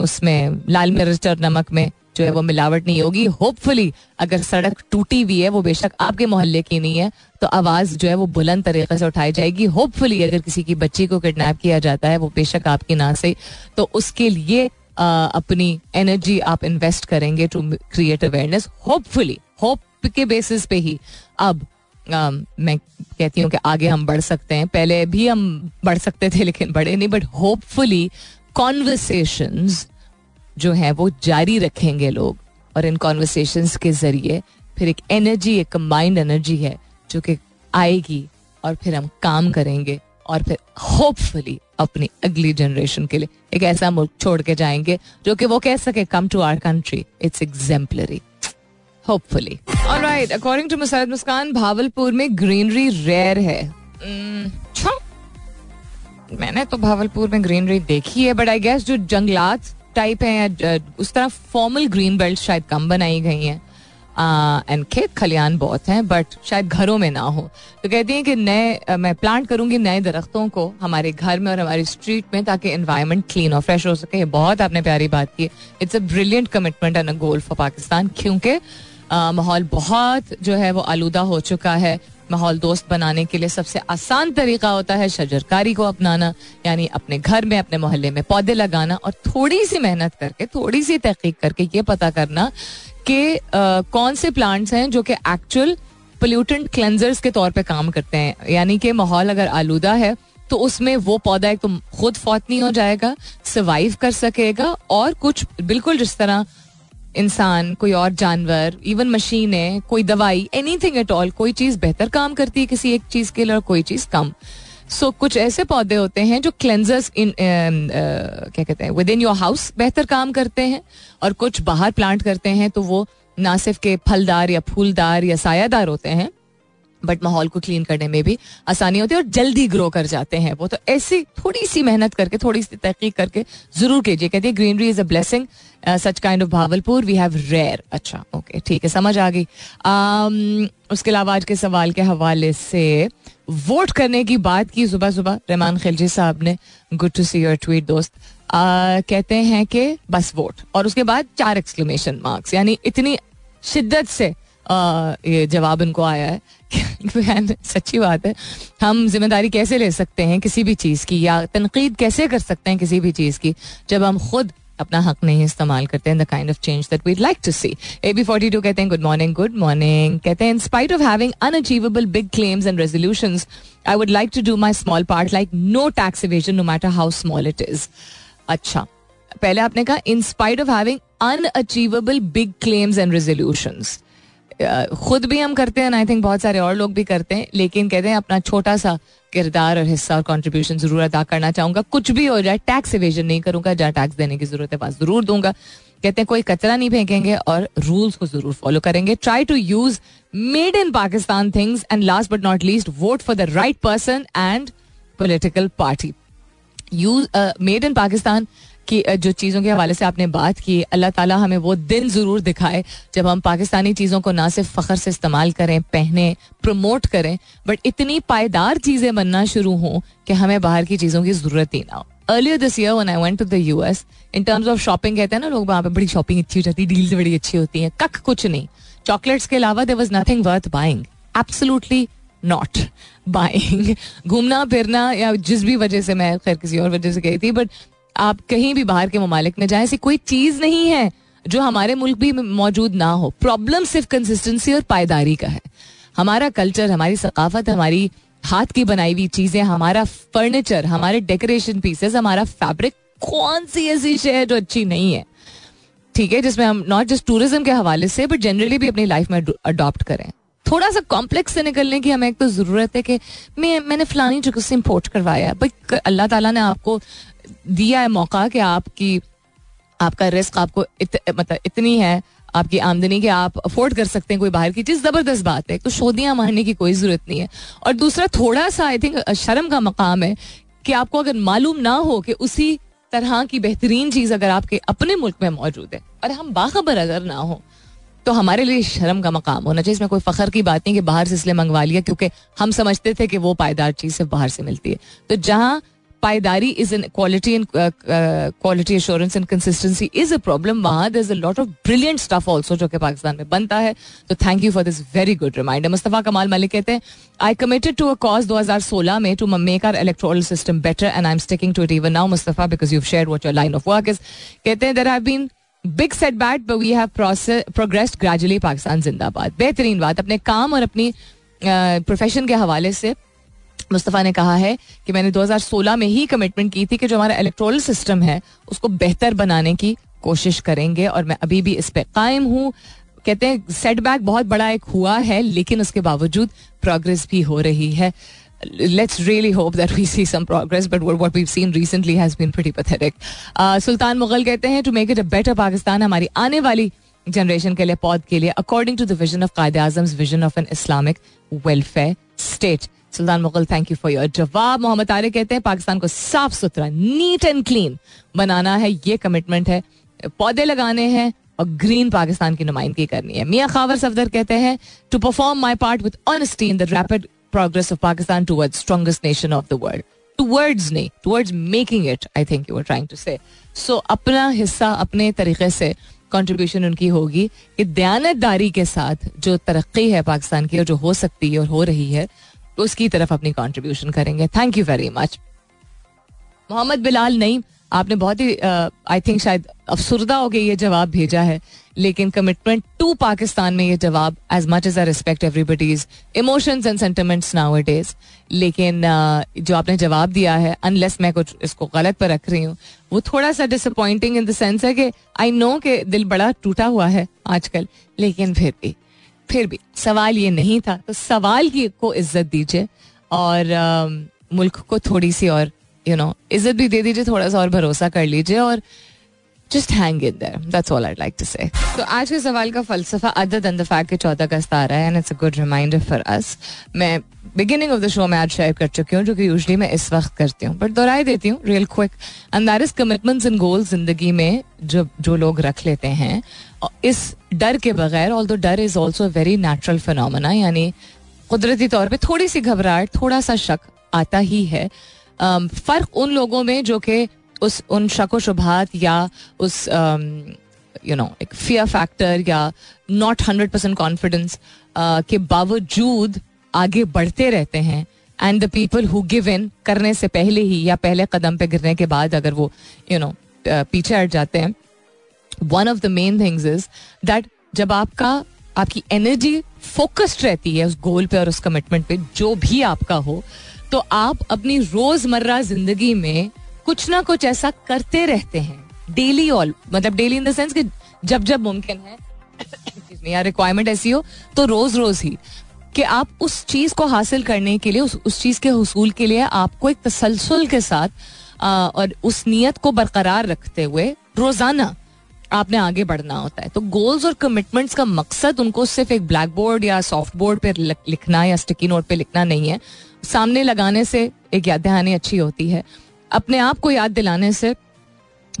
उसमें लाल मिर्च और नमक में जो है वो मिलावट नहीं होगी। होपफुली अगर सड़क टूटी हुई है वो बेशक आपके मोहल्ले की नहीं है तो आवाज़ जो है वो बुलंद तरीके से उठाई जाएगी। होपफुली अगर किसी की बच्ची को किडनैप किया जाता है वो बेशक आपकी ना से तो उसके लिए आ, अपनी एनर्जी आप इन्वेस्ट करेंगे to create awareness hopefully hope के बेसिस पे ही। अब आ, मैं कहती हूँ कि आगे हम बढ़ सकते हैं। पहले भी हम बढ़ सकते थे लेकिन बढ़े नहीं बट होपफुली कॉन्वर्सेशन जो है वो जारी रखेंगे लोग। और इन कॉन्वर्सेशन के ज़रिए फिर एक एनर्जी एक कंबाइंड एनर्जी है जो कि आएगी और फिर हम काम करेंगे और फिर होपफुली अपनी अगली जनरेशन के लिए एक ऐसा मुल्क छोड़ के जाएँगे जो कि वो कह सके come to our country it's exemplary hopefully alright according to Musarrat Muskan Bahawalpur में ग्रीनरी रेयर है. Hmm, मैंने तो भावलपुर में ग्रीनरी देखी है बट आई गेस जो जंगलात टाइप है या उस तरह फॉर्मल ग्रीन बेल्ट शायद कम बनाई गई हैं। एंड खेत खलियान बहुत हैं बट शायद घरों में ना हो। तो कहती हैं कि नए मैं प्लांट करूँगी नए दरख्तों को हमारे घर में और हमारी स्ट्रीट में ताकि इन्वायरमेंट क्लीन और फ्रेश हो सके। बहुत आपने प्यारी बात की। It's a brilliant commitment and a goal for Pakistan क्योंकि माहौल बहुत जो है वो आलूदा हो चुका है। माहौल दोस्त बनाने के लिए सबसे आसान तरीका होता है शजरकारी को अपनाना, यानी अपने घर में, अपने मोहल्ले में पौधे लगाना और थोड़ी सी मेहनत करके थोड़ी सी तहकीक करके ये पता करना कि कौन से प्लांट्स हैं जो कि एक्चुअल पोल्यूटेंट क्लेंजर्स के तौर पे काम करते हैं। यानी कि माहौल अगर आलूदा है तो उसमें वो पौधा एक तो खुद फौत नहीं हो जाएगा सर्वाइव कर सकेगा और कुछ बिल्कुल जिस तरह इंसान कोई और जानवर इवन मशीनें कोई दवाई एनी थिंग एट ऑल कोई चीज़ बेहतर काम करती है किसी एक चीज़ के लिए और कोई चीज़ कम। सो so, कुछ ऐसे पौधे होते हैं जो क्लेंजर्स इन uh, क्या कहते हैं विद इन योर हाउस बेहतर काम करते हैं और कुछ बाहर प्लांट करते हैं तो वो ना सिर्फ़ के फलदार या फूलदार या सायादार होते हैं बट माहौल को क्लीन करने में भी आसानी होती है और जल्दी ग्रो कर जाते हैं वो। तो ऐसी थोड़ी सी मेहनत करके थोड़ी सी तहकीक करके ज़रूर कीजिए। कहती है greenery is a blessing such kind of Bahawalpur we have rare अच्छा ओके ठीक है समझ आ गई। Um, उसके अलावा आज के सवाल के हवाले से वोट करने की बात की सुबह सुबह रहमान खिलजी साहब ने good to see your tweet दोस्त। Uh, कहते हैं कि बस वोट और उसके बाद चार एक्सक्लेमेशन मार्क्स यानी इतनी शिद्दत से ये जवाब उनको आया है सच्ची बात है। हम ज़िम्मेदारी कैसे ले सकते हैं किसी भी चीज़ की या तनकीद कैसे कर सकते हैं किसी भी चीज़ की जब हम खुद अपना हक नहीं इस्तेमाल करते हैं the kind of change that we like to see A B forty two कहते हैं गुड मॉर्निंग गुड मॉर्निंग कहते हैं in spite of having unachievable big claims and resolution I would like to do my small part like no tax evasion no matter how small it is अच्छा पहले आपने कहा in spite of having unachievable big claims and resolution खुद भी हम करते हैं I think बहुत सारे और लोग भी करते हैं, लेकिन कहते हैं अपना छोटा सा किरदार और हिस्सा और कॉन्ट्रीब्यूशन ज़रूर अदा करना चाहूँगा। कुछ भी हो जाए टैक्स इवेजन नहीं करूँगा, जहाँ टैक्स देने की ज़रूरत है पास ज़रूर दूँगा। कहते हैं, कोई कचरा नहीं फेंकेंगे और रूल्स को ज़रूर फॉलो करेंगे। Try to use made in Pakistan things and last but not least vote for the right person and political party use made in Pakistan कि जो चीज़ों के हवाले से आपने बात की, अल्लाह ताला हमें वो दिन ज़रूर दिखाए जब हम पाकिस्तानी चीज़ों को ना सिर्फ़ फ़ख्र से इस्तेमाल करें, पहने प्रमोट करें बट इतनी पायदार चीज़ें बनना शुरू हों कि हमें बाहर की चीज़ों की ज़रूरत ही ना हो। Earlier this year one I went to the US in terms of shopping कहते हैं ना लोग, वहाँ पे बड़ी शॉपिंग अच्छी हो जाती है डील्स बड़ी अच्छी होती हैं, कख कुछ नहीं। चॉकलेट्स के अलावा there was nothing worth buying absolutely not buying घूमना, फिरना या जिस भी वजह से मैं खैर किसी और वजह से गई थी बट आप कहीं भी बाहर के ममालिक में जाए, ऐसी कोई चीज़ नहीं है जो हमारे मुल्क भी मौजूद ना हो। प्रॉब्लम सिर्फ़ कंसिस्टेंसी और पायदारी का है। हमारा कल्चर हमारी सकाफत, हमारी हाथ की बनाई हुई चीज़ें, हमारा फर्नीचर हमारे डेकोरेशन पीसेस हमारा फैब्रिक कौन सी ऐसी शे है जो अच्छी नहीं है? ठीक है, जिसमें हम नॉट जस्ट टूरिज़्म के हवाले से बट जनरली भी अपनी लाइफ में अडॉप्ट करें। थोड़ा सा कॉम्प्लेक्स से निकलने की हमें एक तो ज़रूरत है कि मैं मैंने फलानी जगह से इम्पोर्ट करवाया भाई अल्लाह ताला ने आपको दिया है मौका कि आपकी आपका रिस्क आपको इत, मतलब इतनी है आपकी आमदनी के आप अफोर्ड कर सकते हैं कोई बाहर की चीज़। ज़बरदस्त बात है तो शोदियाँ मारने की कोई ज़रूरत नहीं है। और दूसरा थोड़ा सा आई थिंक शर्म का मकाम है कि आपको अगर मालूम ना हो कि उसी तरह की बेहतरीन चीज़ अगर आपके अपने मुल्क में मौजूद है और हम बाखबर अगर ना हो तो हमारे लिए शर्म का मकाम होना चाहिए। इसमें कोई फखर की बात नहीं कि बाहर से इसलिए मंगवा लिया क्योंकि हम समझते थे कि वो पायदार चीज़ सिर्फ़ बाहर से मिलती है। तो जहाँ पायदारी is in quality and quality assurance and consistency is a problem वहाँ there is a lot of brilliant stuff also जो कि पाकिस्तान में बनता है। तो thank you for this very good reminder Mustafa Kamal Malik कहते हैं I committed to a cause 2016 में to make our electoral system better and I am sticking to it even now Mustafa because you share what your line of work is कहते हैं there have been big set but we have progressed gradually Pakistan जिंदाबाद. बेहतरीन बात अपने काम और अपनी profession uh, के हवाले से मुस्तफ़ा ने कहा है कि मैंने 2016 में ही कमिटमेंट की थी कि जो हमारा इलेक्ट्रोल सिस्टम है उसको बेहतर बनाने की कोशिश करेंगे और मैं अभी भी इस पर कायम हूँ। कहते हैं सेटबैक बहुत बड़ा एक हुआ है लेकिन उसके बावजूद प्रोग्रेस भी हो रही है। Let's really hope that we see some progress but what we've seen recently has been pretty uh, Sultan Mughal कहते हैं to make it a better Pakistan हमारी आने वाली जनरेशन के लिए पौध के लिए according to the vision of Quaid Azam vision of an Islamic welfare state Sultan Mughal thank you for your जवाब। मोहम्मद आरे कहते हैं, पाकिस्तान को साफ़ सुथरा नीट एंड क्लीन बनाना है, ये कमिटमेंट है। पौधे लगाने हैं और ग्रीन पाकिस्तान की नुमाइंदगी करनी है। मियाँ खावर सफदर कहते हैं to perform my part with honesty in the rapid progress of Pakistan towards strongest nation of the world towards नहीं towards making it I think you are trying to say so अपना हिस्सा अपने तरीके से कंट्रीब्यूशन उनकी होगी कि दयानतदारी के साथ जो तरक्की है पाकिस्तान की और जो हो सकती है और हो रही है उसकी तरफ़ अपनी कंट्रीब्यूशन करेंगे. Thank you very much Mohammad Bilal नहीं, आपने बहुत ही आई थिंक शायद अफसरदा हो गया ये जवाब भेजा है. लेकिन कमिटमेंट टू पाकिस्तान में ये जवाब as much as I respect everybody's emotions and sentiments now it is लेकिन जो आपने जवाब दिया है अनलेस मैं कुछ इसको गलत पर रख रही हूँ, वो थोड़ा सा डिसअपॉइंटिंग इन द सेंस है कि आई नो कि दिल बड़ा टूटा हुआ है आजकल, लेकिन फिर भी फिर भी सवाल ये नहीं था तो सवाल की को इज़्ज़त दीजिए और आ, मुल्क को थोड़ी सी और यू नो इज़्ज़त भी दे दीजिए थोड़ा सा और भरोसा कर लीजिए और just hang in there that's all I like to say तो आज के सवाल का फलसफा अदर देन द फैक्ट के चौदह अगस्त आ रहा है and it's a good reminder for us मैं बिगिनिंग ऑफ़ द शो में आज शेयर कर चुकी हूँ जो कि यूजली मैं इस वक्त करती हूँ। बट दोहराई देती हूँ real quick and is commitments in goal ज़िंदगी में जो जो लोग रख लेते हैं इस डर के बगैर ऑल दो डर is also very natural phenomena यानी कुदरती तौर पर थोड़ी सी घबराहट थोड़ा सा शक आता ही है। um, फ़र्क उन लोगों में जो कि उस उन शको शुभात या उस यू नो एक फियर फैक्टर या नॉट हंड्रेड परसेंट कॉन्फिडेंस के बावजूद आगे बढ़ते रहते हैं। And the people who give in करने से पहले ही या पहले कदम पे गिरने के बाद अगर वो यू you नो know, पीछे हट जाते हैं one of the main things is that जब आपका आपकी एनर्जी फोकस्ड रहती है उस गोल पे और उस कमिटमेंट पे जो भी आपका हो तो आप अपनी रोज़मर्रा ज़िंदगी में कुछ ना कुछ ऐसा करते रहते हैं। डेली ऑल मतलब डेली इन द सेंस कि जब जब मुमकिन है (coughs) या रिक्वायरमेंट ऐसी हो तो रोज रोज ही। कि आप उस चीज़ को हासिल करने के लिए उस, उस चीज़ के हसूल के लिए आपको एक तसलसल के साथ आ, और उस नीयत को बरकरार रखते हुए रोज़ाना आपने आगे बढ़ना होता है। तो गोल्स और कमिटमेंट्स का मकसद उनको सिर्फ़ एक ब्लैक बोर्ड या सॉफ्ट बोर्ड पे लिखना या स्टिकी नोट पे लिखना नहीं है। सामने लगाने से एक याद दहानी अच्छी होती है। अपने आप को याद दिलाने से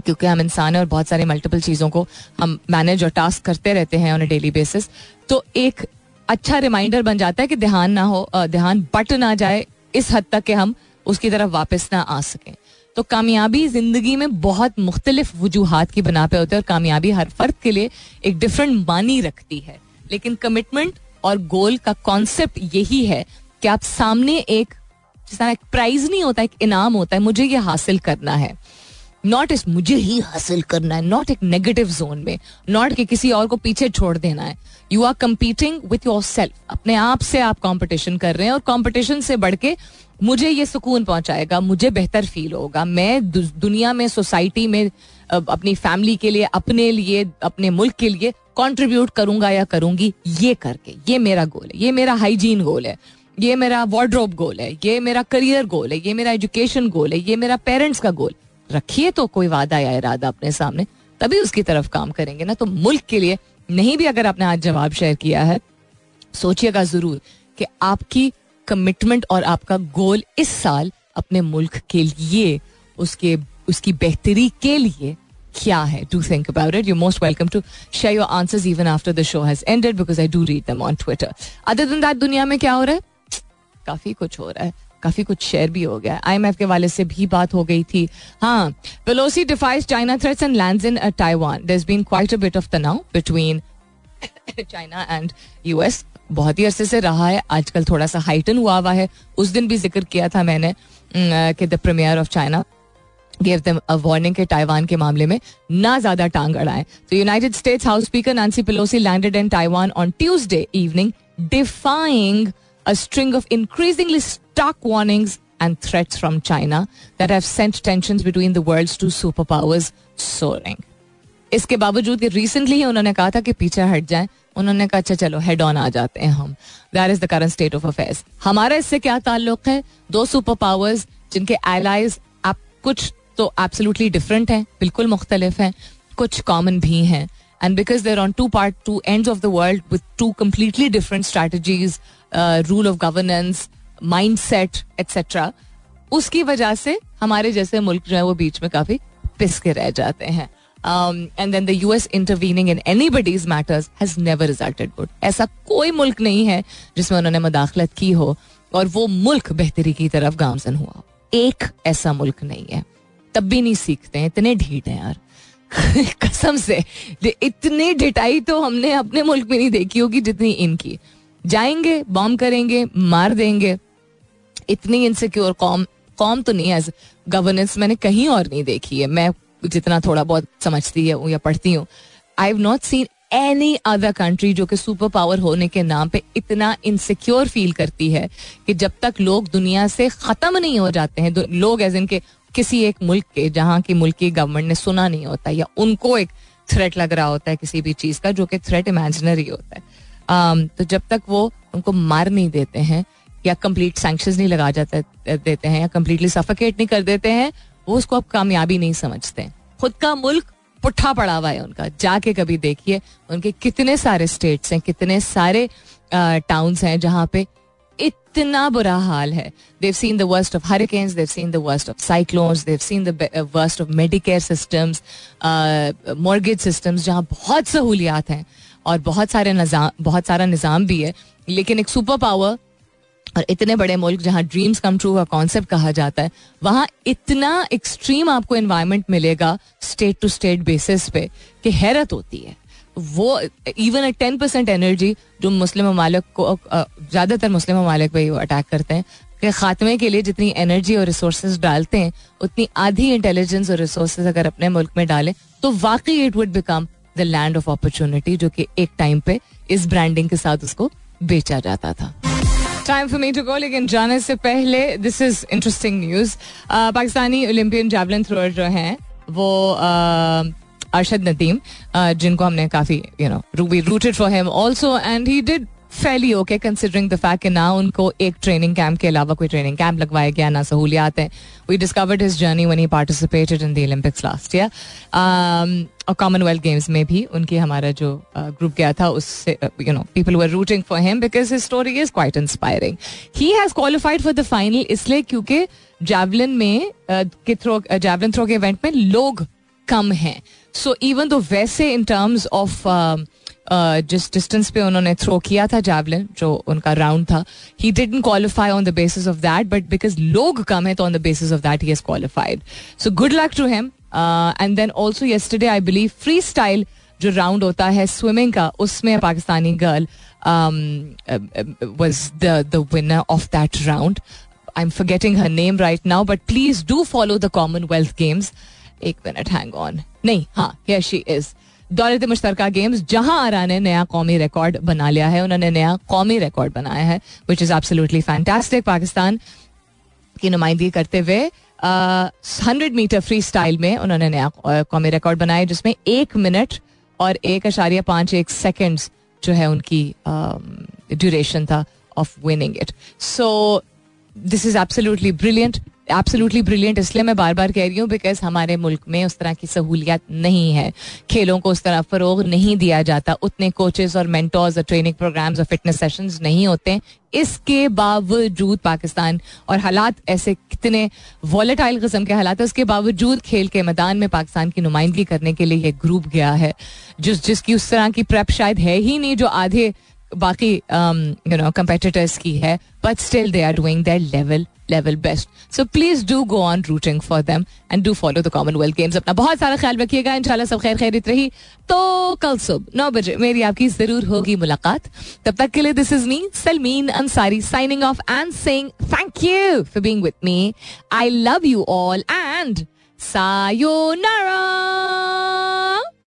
क्योंकि हम इंसान हैं और बहुत सारे मल्टीपल चीज़ों को हम मैनेज और टास्क करते रहते हैं ऑन अ डेली बेसिस तो एक अच्छा रिमाइंडर बन जाता है कि ध्यान ना हो ध्यान बट ना जाए, इस हद तक कि हम उसकी तरफ़ वापस ना आ सकें। तो कामयाबी ज़िंदगी में बहुत मुख्तलिफ़ वजूहत की बना पे होती है और कामयाबी हर फर्द के लिए एक डिफरेंट मानी रखती है। लेकिन कमिटमेंट और गोल का कॉन्सेप्ट यही है कि आप सामने एक, जिस एक प्राइज नहीं होता, एक इनाम होता है, मुझे ये हासिल करना है। नॉट इस मुझे ही हासिल करना है नॉट एक नेगेटिव जोन में नॉट कि किसी और को पीछे छोड़ देना है। You are competing with yourself अपने आप से आप कॉम्पिटिशन कर रहे हैं और कॉम्पिटिशन से बढ़ के मुझे ये सुकून पहुंचाएगा, मुझे बेहतर फील होगा। मैं दुनिया में सोसाइटी में अपनी फैमिली के लिए, अपने लिए, अपने मुल्क के लिए कंट्रीब्यूट करूँगा या करूँगी, ये करके। ये मेरा गोल है, ये मेरा हाइजीन गोल है, ये मेरा वार्ड्रोब गोल है, ये मेरा करियर गोल है, ये मेरा एजुकेशन गोल है, ये मेरा पेरेंट्स का गोल रखिए तो कोई वादा या इरादा अपने सामने, तभी उसकी तरफ़ काम करेंगे। ना तो मुल्क के लिए नहीं भी अगर आपने आज जवाब शेयर किया है, सोचिएगा ज़रूर कि आपकी कमिटमेंट और आपका गोल इस साल अपने मुल्क के लिए, उसके, उसकी बेहतरी के लिए क्या है? Do think about it you most welcome to share your answers even after the show has ended because I do read them on Twitter other than that दुनिया में क्या हो रहा है? काफ़ी कुछ हो रहा है। काफ़ी कुछ शेयर भी हो गया। आईएमएफ के वाले से भी बात हो गई थी। हाँ Pelosi defies China threats and lands in Taiwan there been quite a bit of तनाव बिटवीन चाइना एंड यूएस बहुत ही अरसे से रहा है। आजकल थोड़ा सा हाइटन हुआ हुआ है। उस दिन भी ज़िक्र किया था मैंने कि the premier of China gave them a warning के ताइवान के मामले में ना ज़्यादा टांग अड़ाए। तो United States house speaker Nancy Pelosi landed in Taiwan on Tuesday evening defying a string of increasingly stark warnings and threats from China that have sent tensions between the world's two superpowers soaring. इसके बावजूद कि recently ही उन्होंने कहा था कि पीछे हट जाएँ, उन्होंने कहा अच्छा चलो हेड ऑन आ जाते हैं हम. That is the current state of affairs हमारा इससे क्या ताल्लुक है? दो सुपर पावर्स जिनके एलाइज आप कुछ तो एब्सोल्युटली डिफरेंट हैं, बिल्कुल मुख्तलिफ़ हैं, कुछ कॉमन भी हैं. And because there on two part two end of the world with two completely different strategies rule of governance mind set etcetera उसकी वजह से हमारे जैसे मुल्क जो है वो बीच में काफ़ी पिस के रह जाते हैं। And then the US intervening in anybody's matters has never resulted good ऐसा कोई मुल्क नहीं है जिसमें उन्होंने मुदाखलत की हो और वो मुल्क बेहतरी की तरफ़ गामजन हुआ एक ऐसा मुल्क नहीं है। तब भी नहीं सीखते हैं, इतने ढीठ हैं यार। (laughs) कसम से इतनी ढिटाई तो हमने अपने मुल्क में नहीं देखी होगी जितनी इनकी। जाएँगे बॉम्ब करेंगे, मार देंगे। इतनी इनसिक्योर कॉम कॉम तो नहीं एज गवर्नेंस मैंने कहीं और नहीं देखी है। मैं जितना थोड़ा बहुत समझती है या पढ़ती हूँ। I have not seen any other country जो कि सुपर पावर होने के नाम पे इतना इनसिक्योर फील करती है कि जब तक लोग दुनिया से खत्म नहीं हो जाते हैं लोग एज इनके किसी एक मुल्क के जहाँ की मुल्क की गवर्नमेंट ने सुना नहीं होता या उनको एक थ्रेट लग रहा होता है किसी भी चीज़ का जो कि थ्रेट इमेजनरी होता है। Um, तो जब तक वो उनको मार नहीं देते हैं या कंप्लीट सैंक्शन नहीं लगा जाते, देते हैं या कंप्लीटली सफोकेट नहीं कर देते हैं, वो उसको अब कामयाबी नहीं समझते। खुद का मुल्क पुट्ठा पड़ा हुआ है उनका। जाके कभी देखिए, उनके कितने सारे स्टेट्स हैं, कितने सारे टाउन्स हैं जहाँ पे इतना बुरा हाल है। They've seen the worst of hurricanes they've seen the worst of cyclones they've seen the worst of Medicare systems mortgage systems जहाँ बहुत सहूलियात हैं और बहुत सारे निज़ाम बहुत सारा निज़ाम भी है। लेकिन एक सुपर पावर और इतने बड़े मुल्क जहाँ ड्रीम्स कम ट्रू का कॉन्सेप्ट कहा जाता है, वहाँ इतना एक्सट्रीम आपको एनवायरमेंट मिलेगा स्टेट टू स्टेट बेसिस पे कि हैरत होती है। वो इवन टेन परसेंट एनर्जी जो मुस्लिम ममालिक को ज़्यादातर मुस्लिम ममालिक पे अटैक करते हैं, कि खात्मे के लिए जितनी एनर्जी और रिसोर्स डालते हैं, उतनी आधी इंटेलिजेंस और रिसोर्स अगर अपने मुल्क में डालें तो वाकई it would become the land of opportunity जो कि एक टाइम पे इस ब्रांडिंग के साथ उसको बेचा जाता था। Time for me to go लेकिन जाने से पहले this is interesting news Pakistani Olympian javelin thrower जो हैं, वो अरशद नदीम जिनको हमने काफ़ी you know ruby rooted for him also and he did fairly okay considering the fact ना उनको एक ट्रेनिंग कैंप के अलावा कोई ट्रेनिंग कैंप लगवाया गया, ना सहूलियात हैं। We discovered his journey one he participated in the Olympics last year और कॉमनवेल्थ गेम्स में भी उनकी हमारा जो ग्रुप गया था, उससे you know people were rooting for him because his story is quite inspiring he has qualified for the final इसलिए क्योंकि जैवलिन में के थ्रो जैवलिन थ्रो के इवेंट में लोग कम हैं। सो इवन दो वैसे इन टर्म्स ऑफ़ जिस डिस्टेंस पे उन्होंने थ्रो किया था जैवलिन जो उनका राउंड था he didn't qualify on the basis of that but because लोग कम है तो on the basis of that he has qualified so good luck to him and then also yesterday I believe freestyle जो round होता है swimming का, उसमें Pakistani girl was the winner of that round I am forgetting her name right now but please do follow the Commonwealth Games एक मिनट hang on नहीं हाँ she is दौलत मुश्तर गेम्स, जहाँ आरा ने नया कौमी रिकॉर्ड बना लिया है। उन्होंने नया कौमी रिकॉर्ड बनाया है which is absolutely fantastic Pakistan की नुमाइंदगी करते हुए हंड्रेड मीटर फ्री स्टाइल में उन्होंने नया कौमी रिकॉर्ड बनाया, जिसमें एक मिनट और एक अशारिया पाँच एक सेकेंड्स जो है उनकी ड्यूरेशन था of winning it so this is absolutely brilliant absolutely brilliant इसलिए मैं बार बार कह रही हूँ बिकॉज़ हमारे मुल्क में उस तरह की सहूलियत नहीं है। खेलों को उस तरह फरोग नहीं दिया जाता। उतने कोचेज़ और मेंटर्स और ट्रेनिंग प्रोग्राम्स और फिटनेस सेशंस नहीं होते। इसके बावजूद पाकिस्तान और हालात ऐसे कितने वॉलेटाइल किस्म के हालात है, उसके बावजूद खेल के मैदान में पाकिस्तान की नुमाइंदगी करने के लिए यह ग्रुप गया है। जिस जिसकी उस तरह की प्रेप शायद है ही नहीं, जो आधे बाकी यू नो कंपेटिटर्स की है but still they are doing their level level best so please do go on rooting for them and do follow the Commonwealth Games अपना बहुत सारा ख्याल रखिएगा, इंशाल्लाह सब खैर खैरित रही। तो कल सुबह नौ बजे मेरी आपकी ज़रूर होगी मुलाकात। तब तक के लिए this is me Salmeen Ansari signing off and saying thank you for being with me I love you all and sayonara